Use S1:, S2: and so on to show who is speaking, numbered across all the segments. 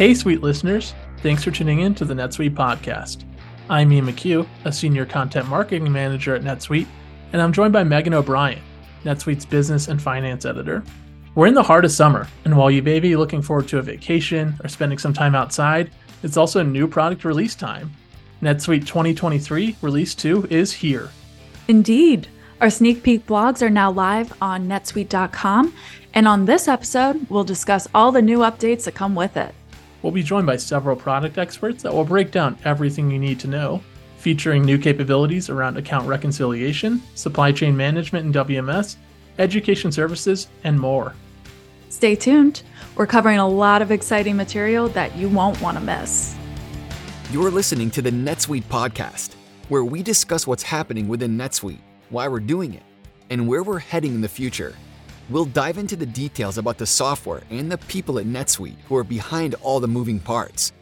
S1: Hey, sweet listeners. Thanks for tuning in to the NetSuite podcast. I'm Ian McCue, a senior content marketing manager at NetSuite, and I'm joined by Megan O'Brien, NetSuite's business and finance editor. We're in the heart of summer, and while you may be looking forward to a vacation or spending some time outside, it's also new product release time. NetSuite 2023 Release 2 is here.
S2: Indeed. Our sneak peek blogs are now live on netsuite.com, and on this episode, we'll discuss all the new updates that come with it.
S1: We'll be joined by several product experts that will break down everything you need to know, featuring new capabilities around account reconciliation, supply chain management and WMS, education services, and more.
S2: Stay tuned. We're covering a lot of exciting material that you won't want to miss.
S3: You're listening to the NetSuite podcast, where we discuss what's happening within NetSuite, why we're doing it, and where we're heading in the future. We'll dive into the details about the software and the people at NetSuite who are behind all the moving parts.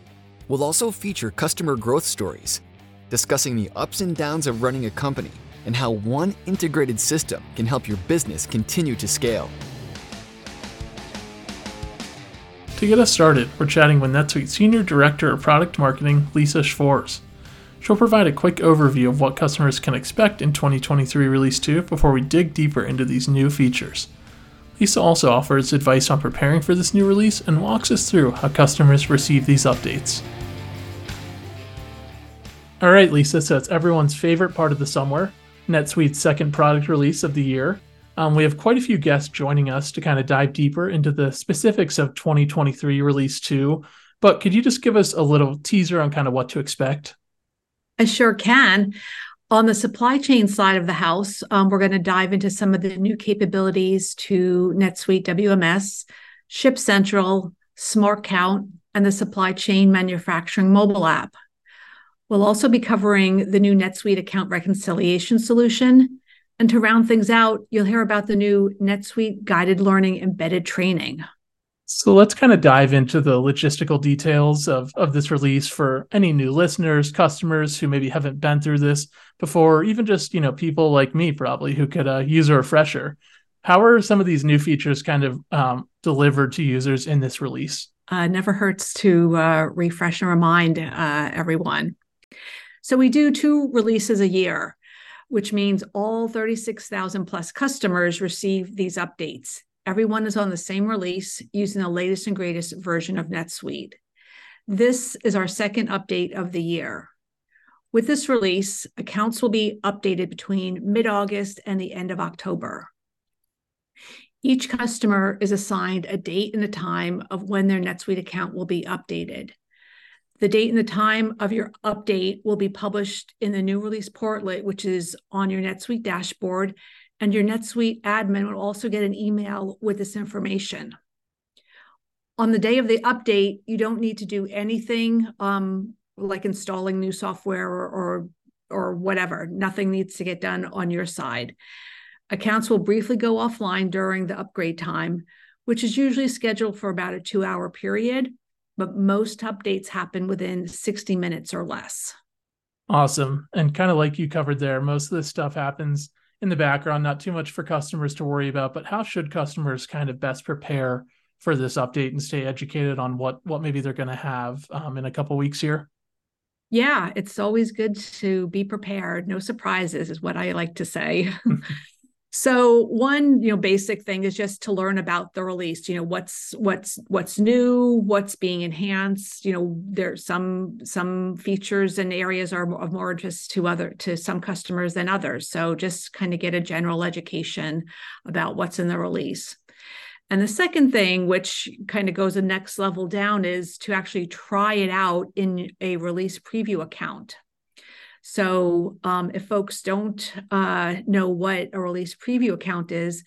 S3: We'll also feature customer growth stories, discussing the ups and downs of running a company and how one integrated system can help your business continue to scale.
S1: To get us started, we're chatting with NetSuite Senior Director of Product Marketing, Lisa Schwarz. She'll provide a quick overview of what customers can expect in 2023 Release 2 before we dig deeper into these new features. Lisa also offers advice on preparing for this new release and walks us through how customers receive these updates. All right, Lisa, so it's everyone's favorite part of the summer, NetSuite's second product release of the year. Um, we have quite a few guests joining us to kind of dive deeper into the specifics of 2023 Release 2. But could you just give us a little teaser on kind of what to expect?
S4: I sure can. On the supply chain side of the house, um, we're going to dive into some of the new capabilities to NetSuite WMS, Ship Central, Smart Count, and the supply chain manufacturing mobile app. We'll also be covering the new NetSuite account reconciliation solution. And to round things out, you'll hear about the new NetSuite guided learning embedded training.
S1: So let's kind of dive into the logistical details of, of this release for any new listeners, customers who maybe haven't been through this before, even just, you know, people like me probably who could uh, use a refresher. How are some of these new features kind of um, delivered to users in this release?
S4: Uh, never hurts to uh, refresh and remind uh, everyone. So we do two releases a year, which means all 36,000 plus customers receive these updates. Everyone is on the same release using the latest and greatest version of NetSuite. This is our second update of the year. With this release, accounts will be updated between mid August and the end of October. Each customer is assigned a date and a time of when their NetSuite account will be updated. The date and the time of your update will be published in the new release portlet, which is on your NetSuite dashboard and your NetSuite admin will also get an email with this information. On the day of the update, you don't need to do anything um, like installing new software or, or or whatever. Nothing needs to get done on your side. Accounts will briefly go offline during the upgrade time, which is usually scheduled for about a two hour period, but most updates happen within 60 minutes or less.
S1: Awesome. And kind of like you covered there, most of this stuff happens in the background, not too much for customers to worry about, but how should customers kind of best prepare for this update and stay educated on what what maybe they're going to have um, in a couple weeks here?
S4: Yeah, it's always good to be prepared. No surprises is what I like to say. So one, you know, basic thing is just to learn about the release. You know, what's what's what's new, what's being enhanced. You know, there's some some features and areas are of more interest to other to some customers than others. So just kind of get a general education about what's in the release. And the second thing, which kind of goes the next level down, is to actually try it out in a release preview account. So um, if folks don't uh, know what a release preview account is,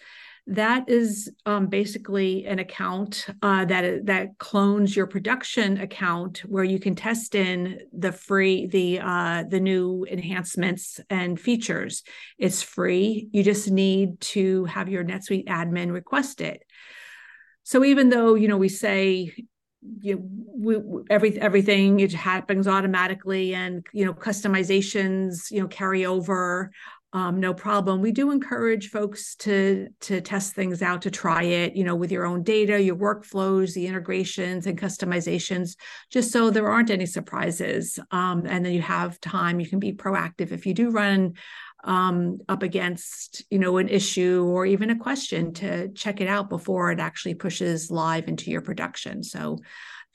S4: that is um, basically an account uh, that that clones your production account, where you can test in the free the uh, the new enhancements and features. It's free. You just need to have your NetSuite admin request it. So even though you know we say you know, we, every everything it happens automatically and you know customizations you know carry over um, no problem. We do encourage folks to to test things out, to try it, you know, with your own data, your workflows, the integrations and customizations, just so there aren't any surprises. Um, and then you have time. You can be proactive if you do run um, up against, you know, an issue or even a question to check it out before it actually pushes live into your production. So,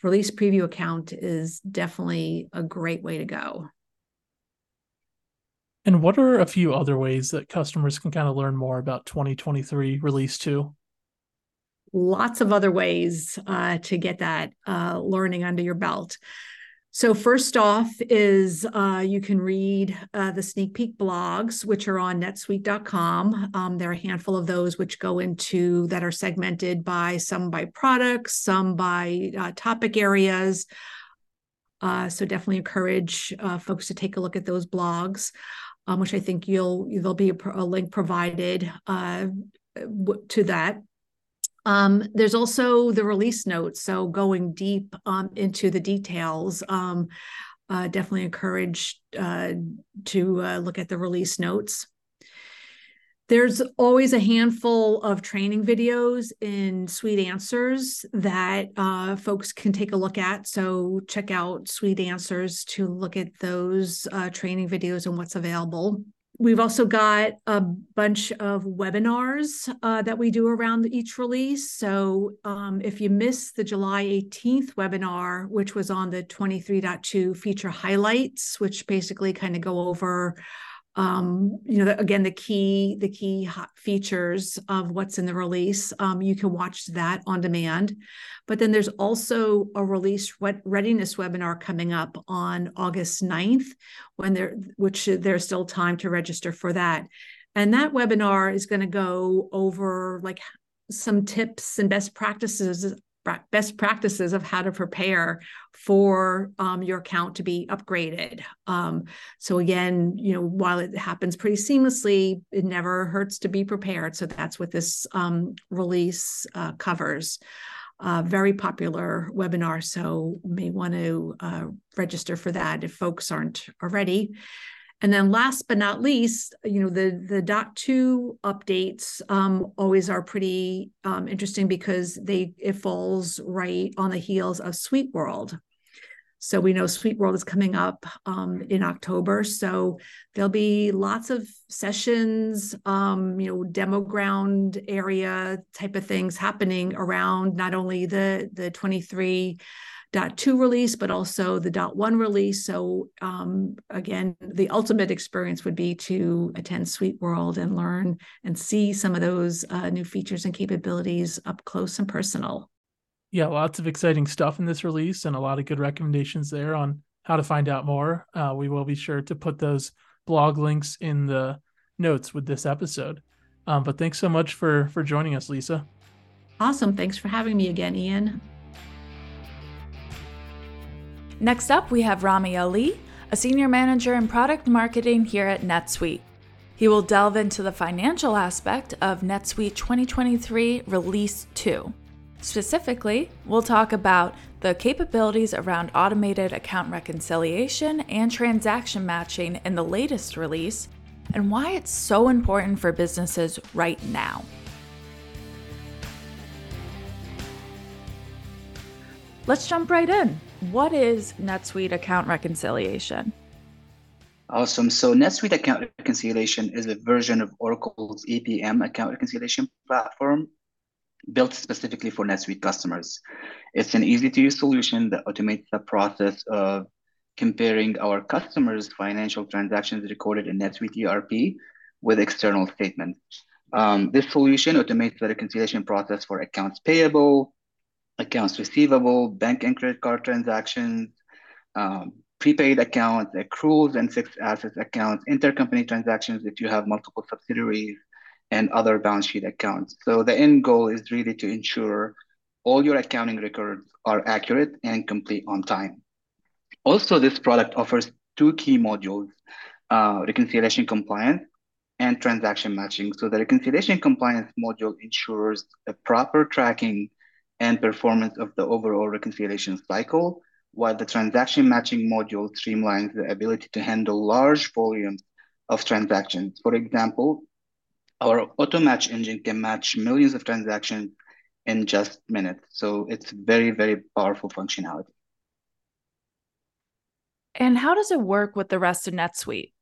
S4: release preview account is definitely a great way to go.
S1: And what are a few other ways that customers can kind of learn more about 2023 release 2?
S4: Lots of other ways uh, to get that uh, learning under your belt. So, first off, is uh, you can read uh, the sneak peek blogs, which are on netsuite.com. Um, there are a handful of those which go into that are segmented by some by products, some by uh, topic areas. Uh, so, definitely encourage folks to take a look at those blogs um, which I think you'll there'll be a, a link provided uh, to that. Um, there's also the release notes, so going deep um, into the details. Um, uh, definitely encourage uh, to uh, look at the release notes. There's always a handful of training videos in SuiteAnswers that uh, folks can take a look at. So check out SuiteAnswers to look at those uh, training videos and what's available. We've also got a bunch of webinars uh, that we do around each release. So um, if you missed the July 18th webinar, which was on the 23.2 feature highlights, which basically kind of go over um, you know, again, the key the key hot features of what's in the release. Um, you can watch that on demand, but then there's also a release readiness webinar coming up on August 9th, when there which there's still time to register for that, and that webinar is going to go over like some tips and best practices best practices of how to prepare for um, your account to be upgraded. Um, so again, you know, while it happens pretty seamlessly, it never hurts to be prepared. So that's what this um, release uh, covers. Uh, very popular webinar, so may want to uh, register for that if folks aren't already. And then last but not least, you know, the the dot two updates um, always are pretty um, interesting because they it falls right on the heels of SuiteWorld. So we know SuiteWorld is coming up um, in October. So there'll be lots of sessions, um, you know, demo ground area type of things happening around not only the the 23 dot two release, but also the dot one release. So um, again, the ultimate experience would be to attend SuiteWorld and learn and see some of those uh, new features and capabilities up close and personal.
S1: Yeah, lots of exciting stuff in this release and a lot of good recommendations there on how to find out more. Uh, we will be sure to put those blog links in the notes with this episode. Um, but thanks so much for for joining us, Lisa.
S4: Awesome. Thanks for having me again, Ian.
S2: Next up, we have Rami Ali, a senior manager in product marketing here at NetSuite. He will delve into the financial aspect of NetSuite 2023 Release 2. Specifically, we'll talk about the capabilities around automated account reconciliation and transaction matching in the latest release, and why it's so important for businesses right now. Let's jump right in. What is NetSuite account reconciliation?
S5: Awesome. So NetSuite Account Reconciliation is a version of Oracle's EPM account reconciliation platform built specifically for NetSuite customers. It's an easy-to-use solution that automates the process of comparing our customers' financial transactions recorded in NetSuite ERP with external statements. Um, this solution automates the reconciliation process for accounts payable, accounts receivable, bank and credit card transactions, um, prepaid accounts, accruals and fixed assets accounts, intercompany transactions if you have multiple subsidiaries, and other balance sheet accounts. So the end goal is really to ensure all your accounting records are accurate and complete on time. Also, this product offers two key modules, uh, reconciliation compliance and transaction matching. So the reconciliation compliance module ensures a proper tracking and performance of the overall reconciliation cycle, while the transaction matching module streamlines the ability to handle large volumes of transactions. For example, our auto match engine can match millions of transactions in just minutes. So it's very, very powerful functionality.
S2: And how does it work with the rest of NetSuite?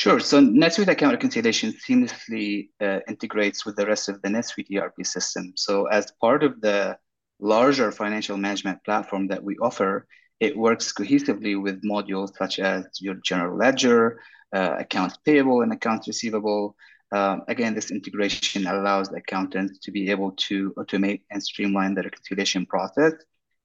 S5: Sure. So NetSuite account reconciliation seamlessly uh, integrates with the rest of the NetSuite ERP system. So as part of the larger financial management platform that we offer, it works cohesively with modules such as your general ledger, uh, accounts payable and accounts receivable. Um, again, this integration allows accountants to be able to automate and streamline the reconciliation process,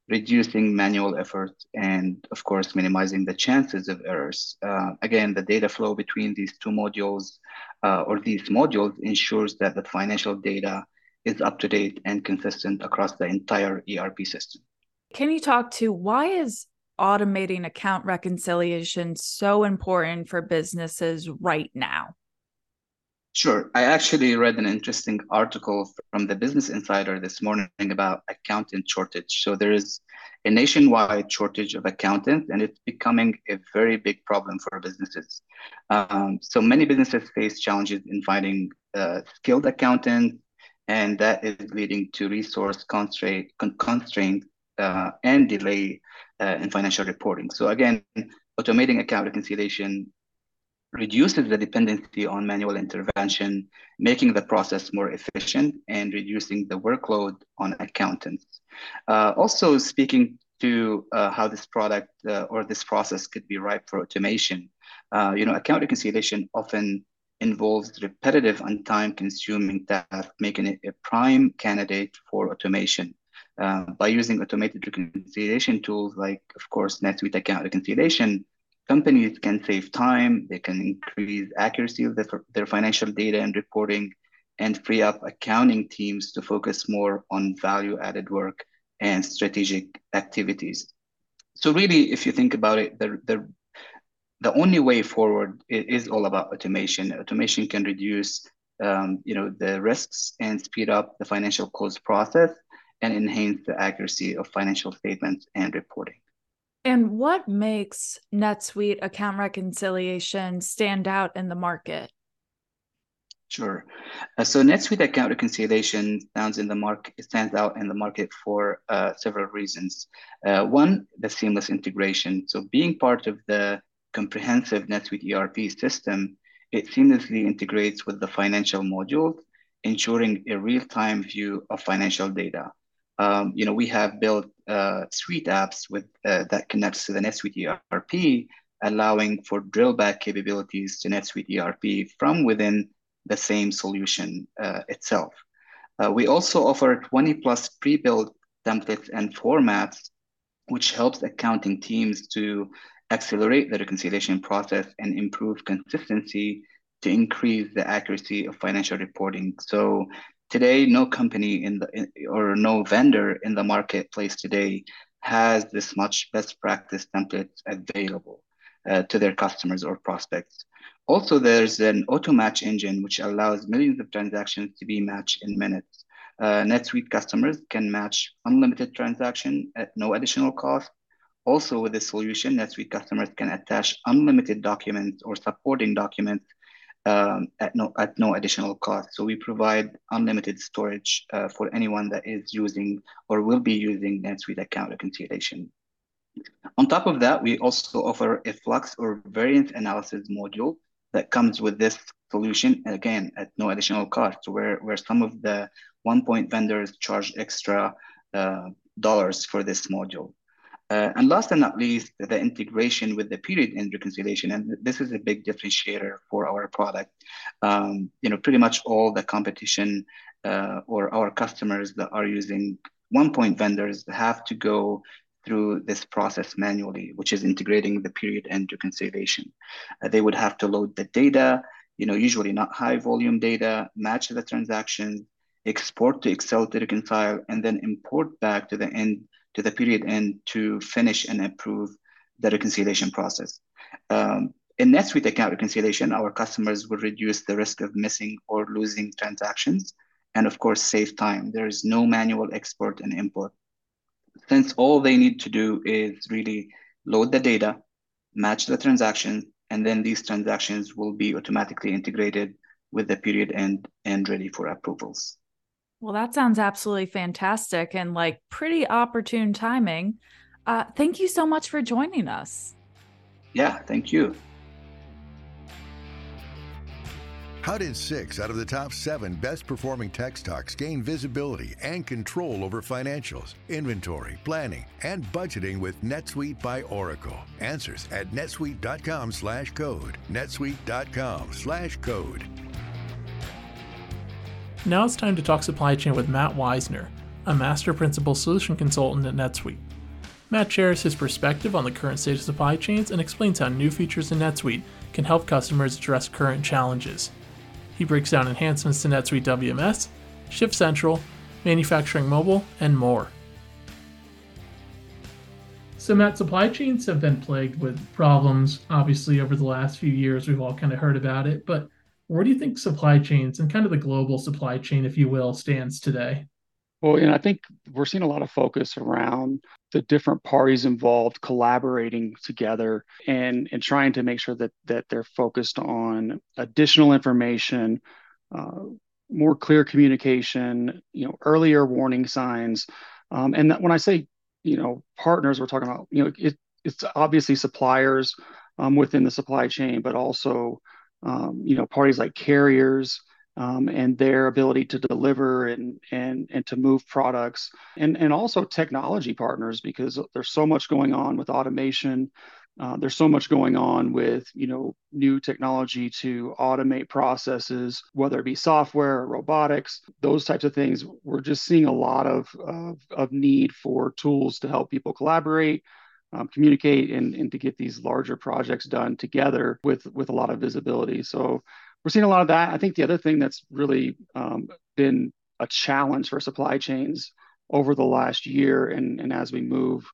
S5: reducing manual effort and, of course, minimizing the chances of errors. Uh, again, the data flow between these two modules uh, or these modules ensures that the financial data is up to date and consistent across the entire ERP system.
S2: Can you talk to why is automating account reconciliation so important for businesses right now?
S5: Sure. I actually read an interesting article from the Business Insider this morning about accountant shortage. So there is a nationwide shortage of accountants, and it's becoming a very big problem for businesses. Um, so many businesses face challenges in finding uh, skilled accountants, and that is leading to resource constraint, constraints uh, and delay uh, in financial reporting. So again, automating account reconciliation reduces the dependency on manual intervention, making the process more efficient and reducing the workload on accountants. Uh, also speaking to uh, how this product uh, or this process could be ripe for automation, uh, you know, account reconciliation often involves repetitive and time-consuming tasks, making it a prime candidate for automation. Uh, by using automated reconciliation tools like, of course, NetSuite account reconciliation, companies can save time, they can increase accuracy of the, their financial data and reporting, and free up accounting teams to focus more on value added work and strategic activities. So, really, if you think about it, the, the, the only way forward is all about automation. Automation can reduce um, you know, the risks and speed up the financial close process and enhance the accuracy of financial statements and reporting.
S2: And what makes NetSuite account reconciliation stand out in the market?
S5: Sure. Uh, so NetSuite account reconciliation stands in the market stands out in the market for uh, several reasons. Uh, one, the seamless integration. So being part of the comprehensive NetSuite ERP system, it seamlessly integrates with the financial modules, ensuring a real-time view of financial data um, you know, we have built uh, suite apps with uh, that connects to the NetSuite ERP, allowing for drill back capabilities to NetSuite ERP from within the same solution uh, itself. Uh, we also offer 20 plus pre-built templates and formats, which helps accounting teams to accelerate the reconciliation process and improve consistency to increase the accuracy of financial reporting. So today no company in the or no vendor in the marketplace today has this much best practice templates available uh, to their customers or prospects. Also there's an auto match engine which allows millions of transactions to be matched in minutes. Uh, netsuite customers can match unlimited transaction at no additional cost. Also with this solution netsuite customers can attach unlimited documents or supporting documents um, at no at no additional cost. So we provide unlimited storage uh, for anyone that is using or will be using NetSuite account reconciliation. On top of that, we also offer a flux or variance analysis module that comes with this solution, again, at no additional cost, where, where some of the one point vendors charge extra uh, dollars for this module. Uh, and last and not least, the integration with the period end reconciliation. And this is a big differentiator for our product. Um, you know, pretty much all the competition uh, or our customers that are using one point vendors have to go through this process manually, which is integrating the period end reconciliation. Uh, they would have to load the data, you know, usually not high volume data, match the transactions, export to Excel to reconcile, and then import back to the end to the period end to finish and approve the reconciliation process. Um, in NetSuite account reconciliation, our customers will reduce the risk of missing or losing transactions and of course save time. There is no manual export and import. Since all they need to do is really load the data, match the transactions, and then these transactions will be automatically integrated with the period end and ready for approvals.
S2: Well, that sounds absolutely fantastic and like pretty opportune timing. Uh, thank you so much for joining us.
S5: Yeah, thank you.
S6: How did six out of the top seven best performing tech stocks gain visibility and control over financials, inventory, planning, and budgeting with NetSuite by Oracle? Answers at netsuite.com slash code. netsuite.com slash code.
S1: Now it's time to talk supply chain with Matt Wisner, a Master Principal Solution Consultant at NetSuite. Matt shares his perspective on the current state of supply chains and explains how new features in NetSuite can help customers address current challenges. He breaks down enhancements to NetSuite WMS, Ship Central, Manufacturing Mobile, and more. So, Matt, supply chains have been plagued with problems, obviously, over the last few years. We've all kind of heard about it. But where do you think supply chains and kind of the global supply chain, if you will, stands today?
S7: Well, and I think we're seeing a lot of focus around the different parties involved collaborating together and and trying to make sure that that they're focused on additional information, uh, more clear communication, you know, earlier warning signs, um, and that when I say you know partners, we're talking about you know it, it's obviously suppliers um, within the supply chain, but also um, you know parties like carriers um, and their ability to deliver and and and to move products and and also technology partners because there's so much going on with automation. Uh, there's so much going on with you know new technology to automate processes whether it be software or robotics. Those types of things we're just seeing a lot of of, of need for tools to help people collaborate um, communicate and, and to get these larger projects done together with with a lot of visibility so we're seeing a lot of that. I think the other thing that's really um, been a challenge for supply chains over the last year, and, and as we move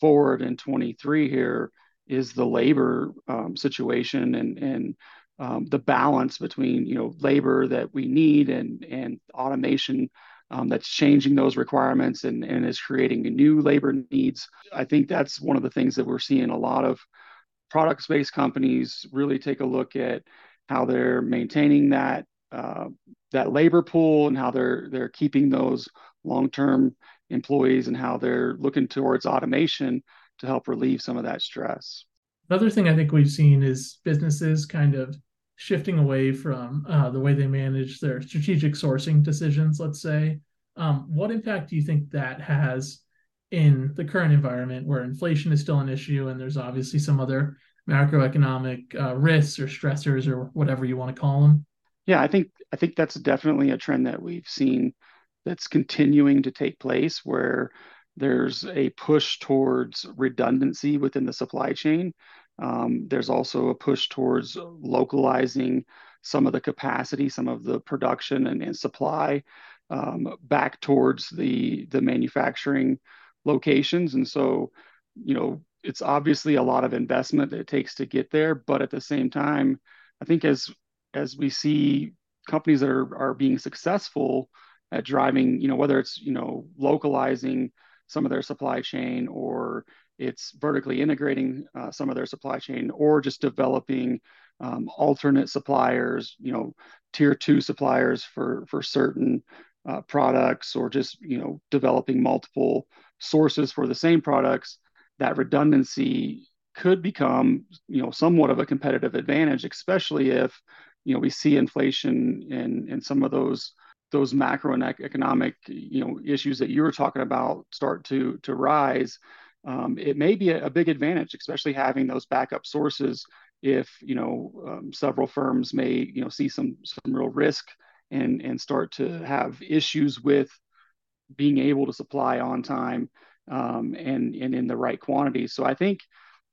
S7: forward in 23 here, is the labor um, situation and and um, the balance between you know labor that we need and and automation um, that's changing those requirements and, and is creating new labor needs. I think that's one of the things that we're seeing a lot of product-based companies really take a look at how they're maintaining that uh, that labor pool and how they're they're keeping those long-term employees and how they're looking towards automation to help relieve some of that stress.
S1: Another thing I think we've seen is businesses kind of shifting away from uh, the way they manage their strategic sourcing decisions. Let's say, um, what impact do you think that has in the current environment where inflation is still an issue and there's obviously some other macroeconomic uh, risks or stressors or whatever you want to call them?
S7: Yeah, I think I think that's definitely a trend that we've seen that's continuing to take place where there's a push towards redundancy within the supply chain. Um, there's also a push towards localizing some of the capacity, some of the production and, and supply um, back towards the the manufacturing locations. And so, you know, it's obviously a lot of investment that it takes to get there, but at the same time, I think as as we see companies that are are being successful at driving, you know, whether it's you know localizing some of their supply chain or it's vertically integrating uh, some of their supply chain or just developing um, alternate suppliers, you know, tier two suppliers for for certain uh, products or just you know developing multiple sources for the same products that redundancy could become, you know, somewhat of a competitive advantage, especially if, you know, we see inflation and and some of those those macroeconomic, you know, issues that you were talking about start to to rise. Um, it may be a, a, big advantage, especially having those backup sources. If you know um, several firms may you know see some some real risk and and start to have issues with being able to supply on time um, and and in the right quantity. So I think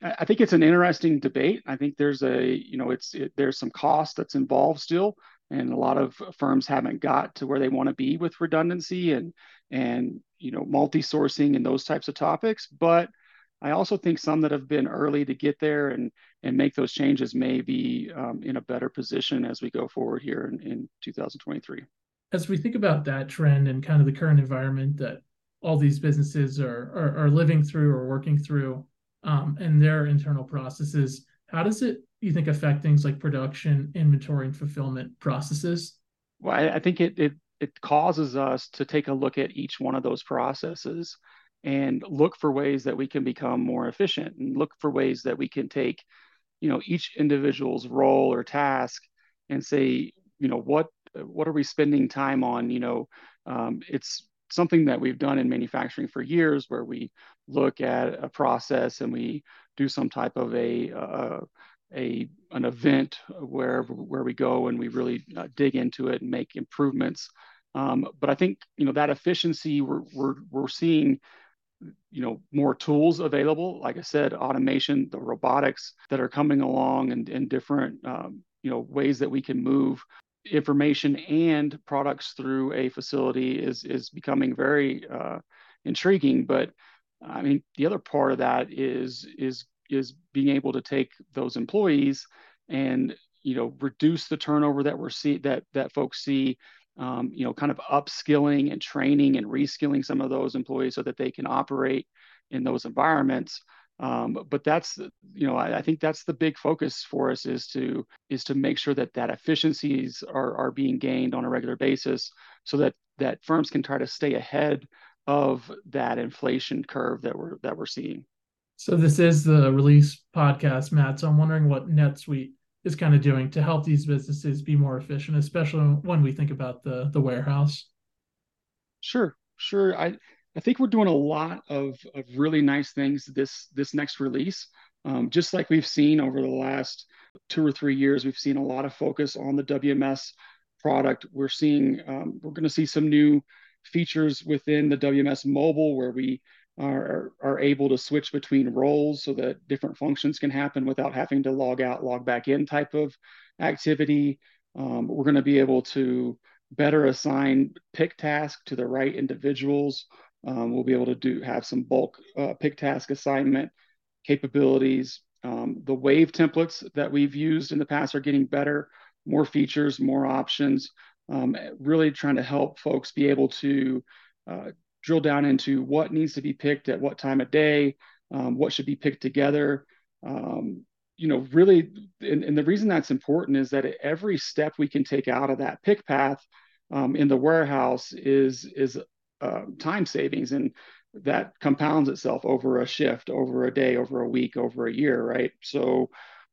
S7: I think it's an interesting debate. I think there's a you know it's it, there's some cost that's involved still, and a lot of firms haven't got to where they want to be with redundancy and and you know multi-sourcing and those types of topics. But I also think some that have been early to get there and and make those changes may be um, in a better position as we go forward here in, in 2023.
S1: As we think about that trend and kind of the current environment that all these businesses are, are, are living through or working through um, and their internal processes how does it you think affect things like production, inventory, and fulfillment processes?
S7: Well, I, I think it, it it causes us to take a look at each one of those processes and look for ways that we can become more efficient and look for ways that we can take you know each individual's role or task and say you know what what are we spending time on? You know um, it's something that we've done in manufacturing for years where we look at a process and we do some type of a uh, a an event where where we go and we really uh, dig into it and make improvements. Um, but I think you know that efficiency we're, we're we're seeing you know more tools available. Like i said automation the robotics that are coming along and in different um, you know ways that we can move information and products through a facility is is becoming very uh, intriguing. But i mean the other part of that is is is being able to take those employees and you know reduce the turnover that we're see that that folks see um, you know, kind of upskilling and training and reskilling some of those employees so that they can operate in those environments. Um, but that's, you know, I, I, think that's the big focus for us is to is to make sure that that efficiencies are are being gained on a regular basis, so that that firms can try to stay ahead of that inflation curve that we're that we're seeing.
S1: So this is the release podcast, Matt. So I'm wondering what NetSuite is kind of doing to help these businesses be more efficient, especially when we think about the the warehouse?
S7: Sure, sure. I I think we're doing a lot of of really nice things this this next release. Um, just like we've seen over the last two or three years, we've seen a lot of focus on the WMS product. We're seeing um, we're going to see some new features within the WMS mobile where we are, are able to switch between roles so that different functions can happen without having to log out, log back in type of activity. Um, we're going to be able to better assign pick task to the right individuals. Um, we'll be able to do have some bulk uh, pick task assignment capabilities. Um, the wave templates that we've used in the past are getting better, more features, more options, um, really trying to help folks be able to uh, drill down into what needs to be picked at what time of day, um, what should be picked together. Um, you know, really, and, and, the reason that's important is that every step we can take out of that pick path um, in the warehouse is is uh, time savings, and that compounds itself over a shift, over a day, over a week, over a year, right? So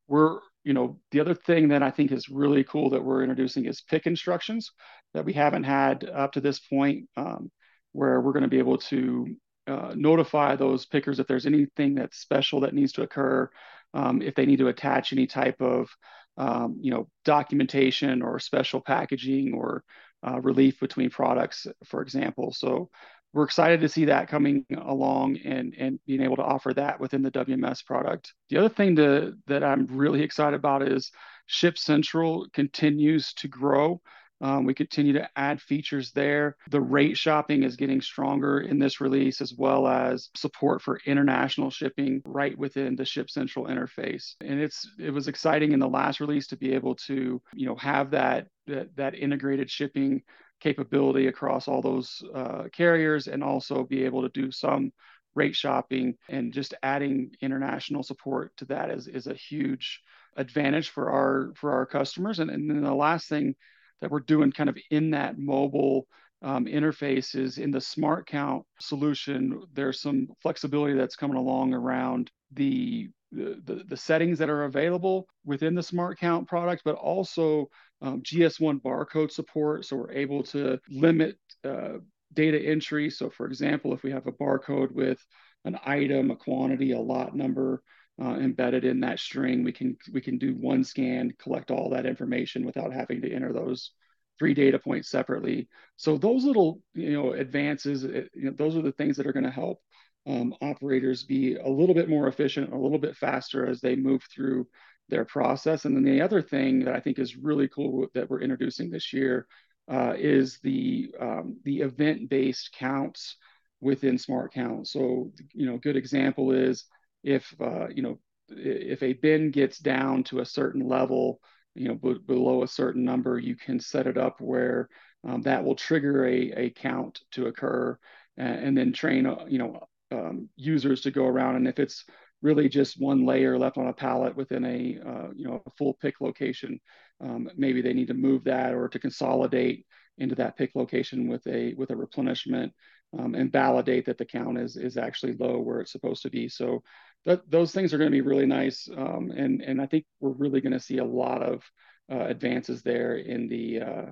S7: we're you know the other thing that i think is really cool that we're introducing is pick instructions that we haven't had up to this point um, where we're going to be able to uh, notify those pickers if there's anything that's special that needs to occur, um, if they need to attach any type of um, you know documentation or special packaging or uh, relief between products, for example. So we're excited to see that coming along and and being able to offer that within the WMS product. The other thing to, that I'm really excited about is Ship Central continues to grow. Um, we continue to add features there. The rate shopping is getting stronger in this release, as well as support for international shipping right within the Ship Central interface. And it's it was exciting in the last release to be able to you know have that that, that integrated shipping capability across all those uh, carriers, and also be able to do some rate shopping and just adding international support to that is, is a huge advantage for our for our customers and, and then the last thing that we're doing kind of in that mobile um, interfaces in the smart count solution there's some flexibility that's coming along around the, the the settings that are available within the smart count product but also um, gs1 barcode support. So we're able to limit uh, data entry. So for example if we have a barcode with an item a quantity a lot number uh, embedded in that string. We can we can do one scan, collect all that information without having to enter those three data points separately. So those little you know advances, it, eh, you know, those are the things that are going to help um, operators be a little bit more efficient, a little bit faster as they move through their process. And then the other thing that I think is really cool that we're introducing this year uh, is the um, the event-based counts within Smart Count. So you know, good example is if uh, you know if a bin gets down to a certain level, you know b- below a certain number, you can set it up where um, that will trigger a, a count to occur, and, and then train uh, you know um, users to go around. And if it's really just one layer left on a pallet within a uh, you know a full pick location. Um, maybe they need to move that or to consolidate into that pick location with a with a replenishment um, and validate that the count is is actually low where it's supposed to be. So that, those things are going to be really nice, um, and and I think we're really going to see a lot of uh, advances there in the uh,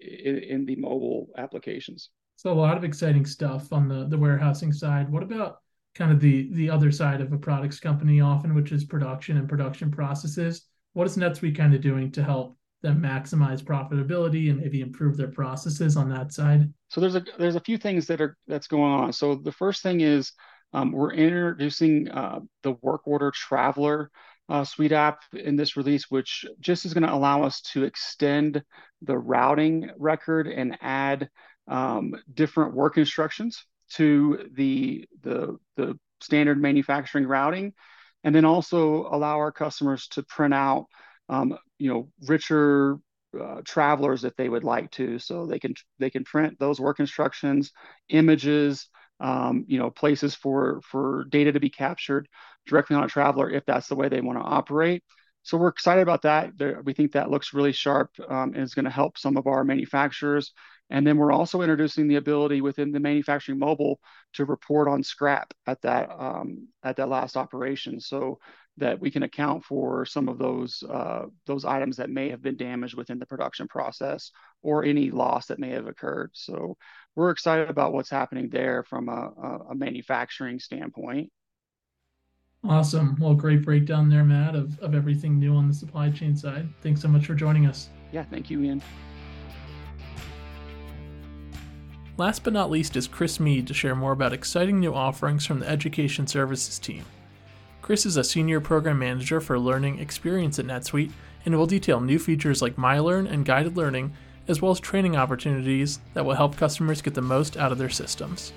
S7: in, in the mobile applications.
S1: So a lot of exciting stuff on the the warehousing side. What about kind of the the other side of a products company often, which is production and production processes? What is NetSuite kind of doing to help them maximize profitability and maybe improve their processes on that side?
S7: So there's a there's a few things that are that's going on. So the first thing is um, we're introducing uh, the work order traveler uh, suite app in this release, which just is going to allow us to extend the routing record and add um, different work instructions to the, the, the standard manufacturing routing, and then also allow our customers to print out, um, you know, richer uh, travelers if they would like to. So they can they can print those work instructions, images, um, you know, places for for data to be captured directly on a traveler if that's the way they want to operate. So we're excited about that. We think that looks really sharp um, and is going to help some of our manufacturers and then we're also introducing the ability within the manufacturing mobile to report on scrap at that um, at that last operation, so that we can account for some of those uh, those items that may have been damaged within the production process or any loss that may have occurred. So we're excited about what's happening there from a, a manufacturing standpoint.
S1: Awesome. Well, great breakdown there, Matt, of, of everything new on the supply chain side. Thanks so much for joining us.
S7: Yeah, thank you, Ian.
S1: Last but not least is Chris Meade to share more about exciting new offerings from the Education Services team. Chris is a senior program manager for learning experience at NetSuite and will detail new features like MyLearn and guided learning, as well as training opportunities that will help customers get the most out of their systems.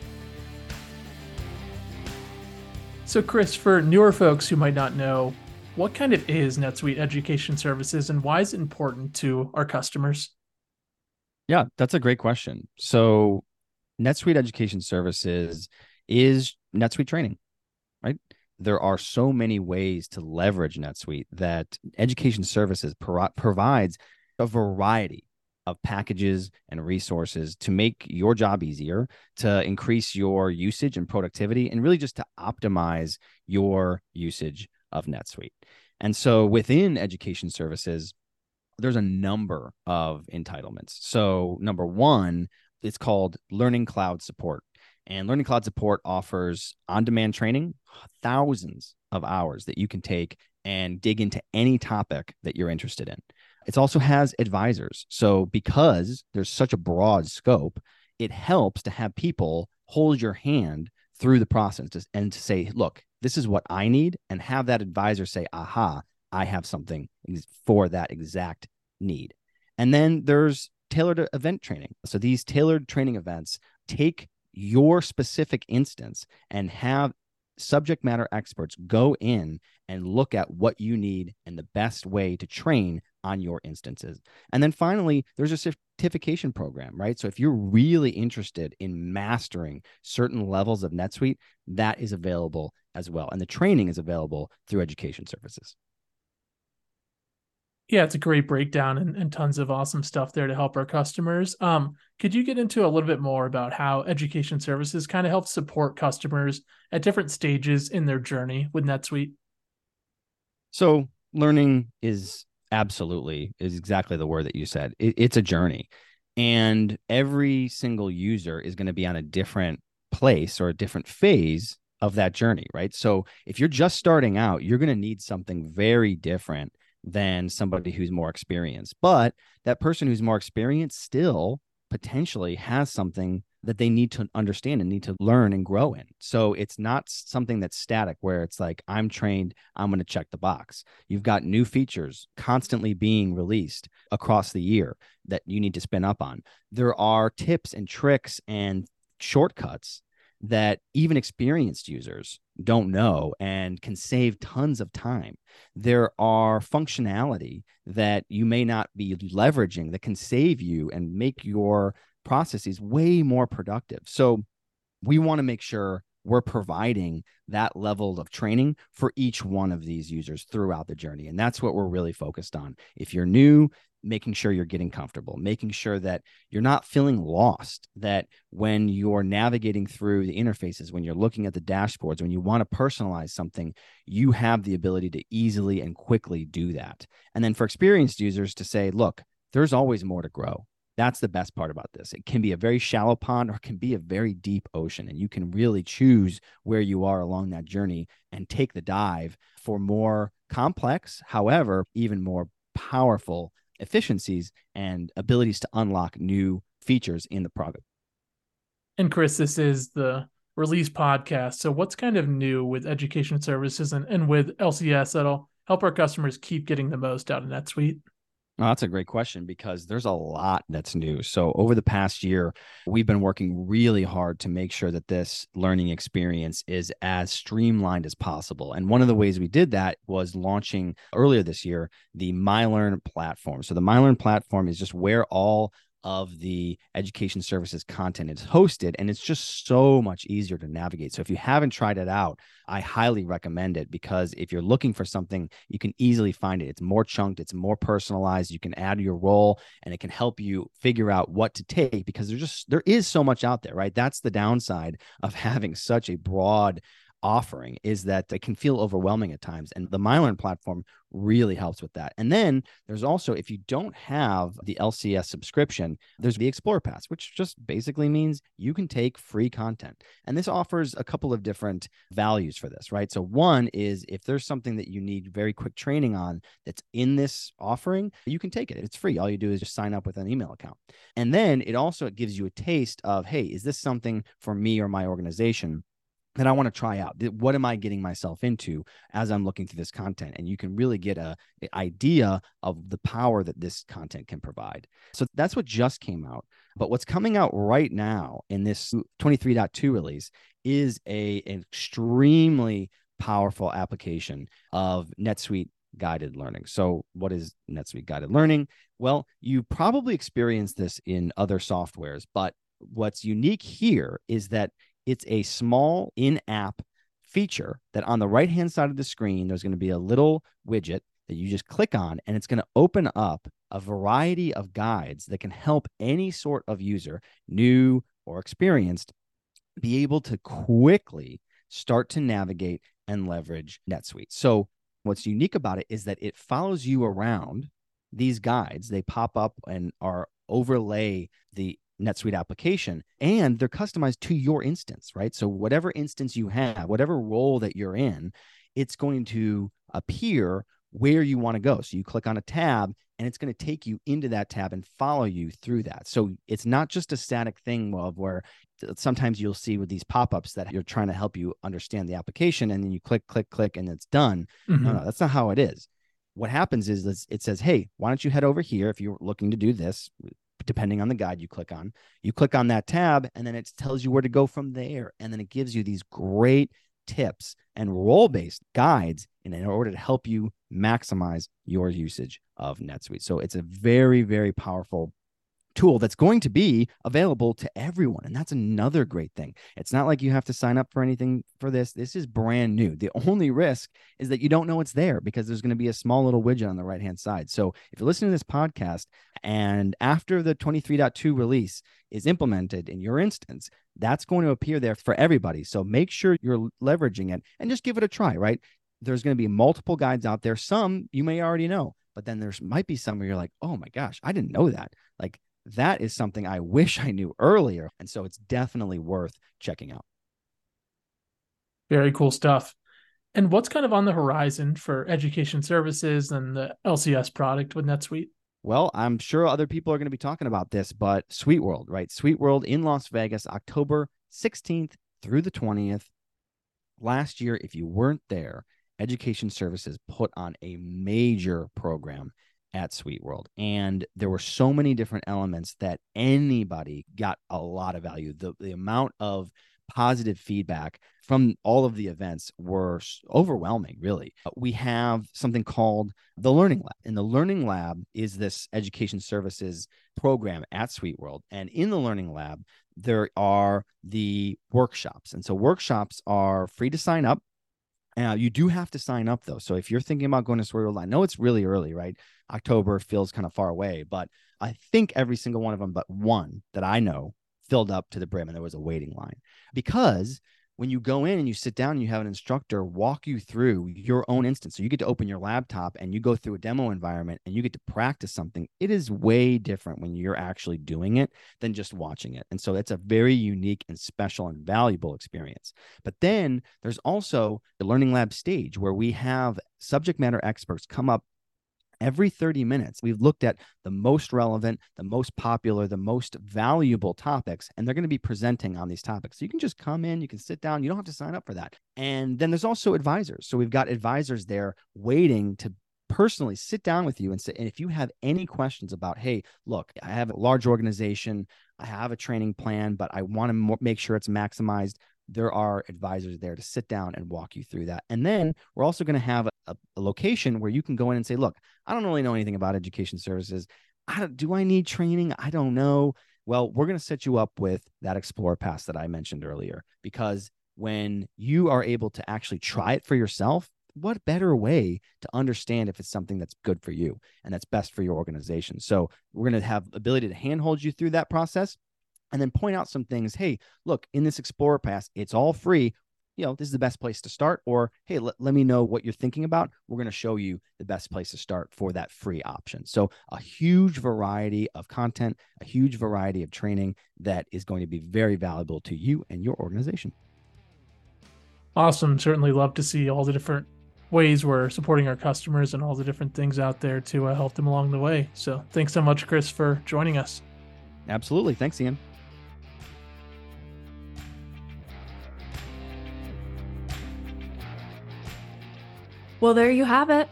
S1: So, Chris, for newer folks who might not know, what kind of is NetSuite Education Services and why is it important to our customers?
S8: Yeah, that's a great question. So, NetSuite Education Services is NetSuite training, right? There are so many ways to leverage NetSuite that Education Services pro- provides a variety of packages and resources to make your job easier, to increase your usage and productivity, and really just to optimize your usage of NetSuite. And so within Education Services, there's a number of entitlements. So, number one, it's called Learning Cloud Support. And Learning Cloud Support offers on demand training, thousands of hours that you can take and dig into any topic that you're interested in. It also has advisors. So, because there's such a broad scope, it helps to have people hold your hand through the process and to say, look, this is what I need, and have that advisor say, aha, I have something for that exact need. And then there's tailored event training. So these tailored training events take your specific instance and have subject matter experts go in and look at what you need and the best way to train on your instances. And then finally, there's a certification program, right? So if you're really interested in mastering certain levels of NetSuite, that is available as well. And the training is available through education services.
S1: Yeah, it's a great breakdown and, and tons of awesome stuff there to help our customers. Um, could you get into a little bit more about how education services kind of help support customers at different stages in their journey with NetSuite?
S8: So, learning is absolutely is exactly the word that you said. It, it's a journey, and every single user is going to be on a different place or a different phase of that journey, right? So, if you're just starting out, you're going to need something very different than somebody who's more experienced. But that person who's more experienced still potentially has something that they need to understand and need to learn and grow in. So it's not something that's static where it's like, I'm trained, I'm going to check the box. You've got new features constantly being released across the year that you need to spin up on. There are tips and tricks and shortcuts that even experienced users don't know and can save tons of time. There are functionality that you may not be leveraging that can save you and make your processes way more productive. So we want to make sure we're providing that level of training for each one of these users throughout the journey. And that's what we're really focused on. If you're new, making sure you're getting comfortable, making sure that you're not feeling lost, that when you're navigating through the interfaces, when you're looking at the dashboards, when you want to personalize something, you have the ability to easily and quickly do that. And then for experienced users to say, look, there's always more to grow. That's the best part about this. It can be a very shallow pond or it can be a very deep ocean. And you can really choose where you are along that journey and take the dive for more complex, however, even more powerful efficiencies and abilities to unlock new features in the product.
S1: And Chris, this is the release podcast. So, what's kind of new with education services and, and with LCS that'll help our customers keep getting the most out of NetSuite?
S8: Well, that's a great question because there's a lot that's new. So, over the past year, we've been working really hard to make sure that this learning experience is as streamlined as possible. And one of the ways we did that was launching earlier this year the MyLearn platform. So, the MyLearn platform is just where all of the education services content is hosted and it's just so much easier to navigate. So if you haven't tried it out i highly recommend it because if you're looking for something you can easily find it. It's more chunked it's more personalized you can add your role and it can help you figure out what to take because there's just there is so much out there right? That's the downside of having such a broad offering is that it can feel overwhelming at times. And the MyLearn platform really helps with that. And then there's also, if you don't have the LCS subscription, there's the Explore Pass, which just basically means you can take free content. And this offers a couple of different values for this, right? So, one is if there's something that you need very quick training on that's in this offering, you can take it. It's free. All you do is just sign up with an email account. And then it also gives you a taste of, hey, is this something for me or my organization? That I want to try out. What am I getting myself into as I'm looking through this content? And you can really get a, idea of the power that this content can provide. So that's what just came out. But what's coming out right now in this 23.2 release is a an extremely powerful application of NetSuite guided learning. So what is NetSuite guided learning? Well, you probably experienced this in other softwares, but what's unique here is that it's a small in app feature that on the right hand side of the screen, there's going to be a little widget that you just click on, and it's going to open up a variety of guides that can help any sort of user, new or experienced, be able to quickly start to navigate and leverage NetSuite. So, what's unique about it is that it follows you around these guides. They pop up and are overlay the NetSuite application and they're customized to your instance, right? So, whatever instance you have, whatever role that you're in, it's going to appear where you want to go. So, you click on a tab and it's going to take you into that tab and follow you through that. So, it's not just a static thing of where sometimes you'll see with these pop-ups that you're trying to help you understand the application and then you click click click and it's done mm-hmm. no no that's not how it is what happens is it says hey why don't you head over here if you're looking to do this depending on the guide you click on. You click on that tab, and then it tells you where to go from there. And then it gives you these great tips and role based guides in, order to help you maximize your usage of NetSuite. So it's a very, very powerful tool that's going to be available to everyone. And that's another great thing. It's not like you have to sign up for anything for this. This is brand new. The only risk is that you don't know it's there because there's going to be a small little widget on the right hand side. So if you're listening to this podcast and after the 23.2 release is implemented in your instance, that's going to appear there for everybody. So make sure you're leveraging it and just give it a try, right? There's going to be multiple guides out there. Some you may already know, but then there's might be some where you're like, oh my gosh, I didn't know that. Like that is something I wish I knew earlier. And so it's definitely worth checking out.
S1: Very cool stuff. And what's kind of on the horizon for education services and the LCS product with NetSuite?
S8: Well, I'm sure other people are going to be talking about this, but SuiteWorld, right? SuiteWorld in Las Vegas, October 16th through the 20th. Last year, if you weren't there, Education Services put on a major program at SuiteWorld. And there were so many different elements that anybody got a lot of value. The, the amount of positive feedback from all of the events were overwhelming, really. Uh, we have something called the Learning Lab. And the Learning Lab is this education services program at SuiteWorld. And in the Learning Lab, there are the workshops. And so workshops are free to sign up. Uh, you do have to sign up though. So if you're thinking about going to SuiteWorld, I know it's really early, right? October feels kind of far away, but I think every single one of them, but one that I know, filled up to the brim and there was a waiting line. Because when you go in and you sit down and you have an instructor walk you through your own instance so you get to open your laptop and you go through a demo environment and you get to practice something it is way different when you're actually doing it than just watching it. And so it's a very unique and special and valuable experience. But then there's also the learning lab stage where we have subject matter experts come up every 30 minutes, we've looked at the most relevant, the most popular, the most valuable topics, and they're going to be presenting on these topics. So you can just come in, you can sit down, you don't have to sign up for that. And then there's also advisors. So we've got advisors there waiting to personally sit down with you and say, and if you have any questions about, hey, look, I have a large organization, I have a training plan, but I want to make sure it's maximized there are advisors there to sit down and walk you through that. And then we're also going to have a, a, location where you can go in and say, look, I don't really know anything about education services. I do I need training? I don't know. Well, we're going to set you up with that Explorer Pass that I mentioned earlier, because when you are able to actually try it for yourself, what better way to understand if it's something that's good for you and that's best for your organization? So we're going to have ability to handhold you through that process and then point out some things. Hey, look, in this Explorer Pass, it's all free. You know, this is the best place to start. Or, hey, let, let me know what you're thinking about. We're going to show you the best place to start for that free option. So, a huge variety of content, a huge variety of training that is going to be very valuable to you and your organization.
S1: Awesome. Certainly love to see all the different ways we're supporting our customers and all the different things out there to uh, help them along the way. So, thanks so much, Chris, for joining us.
S8: Absolutely. Thanks, Ian.
S2: Well, there you have it.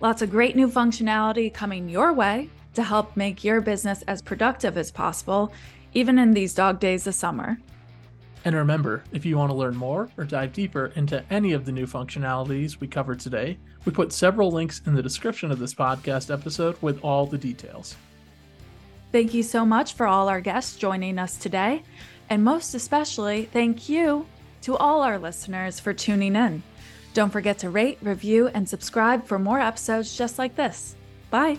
S2: Lots of great new functionality coming your way to help make your business as productive as possible, even in these dog days of summer.
S1: And remember, if you want to learn more or dive deeper into any of the new functionalities we covered today, we put several links in the description of this podcast episode with all the details.
S2: Thank you so much for all our guests joining us today. And most especially, thank you to all our listeners for tuning in. Don't forget to rate, review, and subscribe for more episodes just like this. Bye.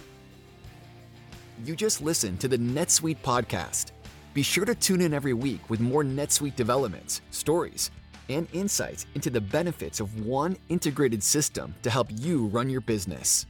S3: You just listened to the NetSuite podcast. Be sure to tune in every week with more NetSuite developments, stories, and insights into the benefits of one integrated system to help you run your business.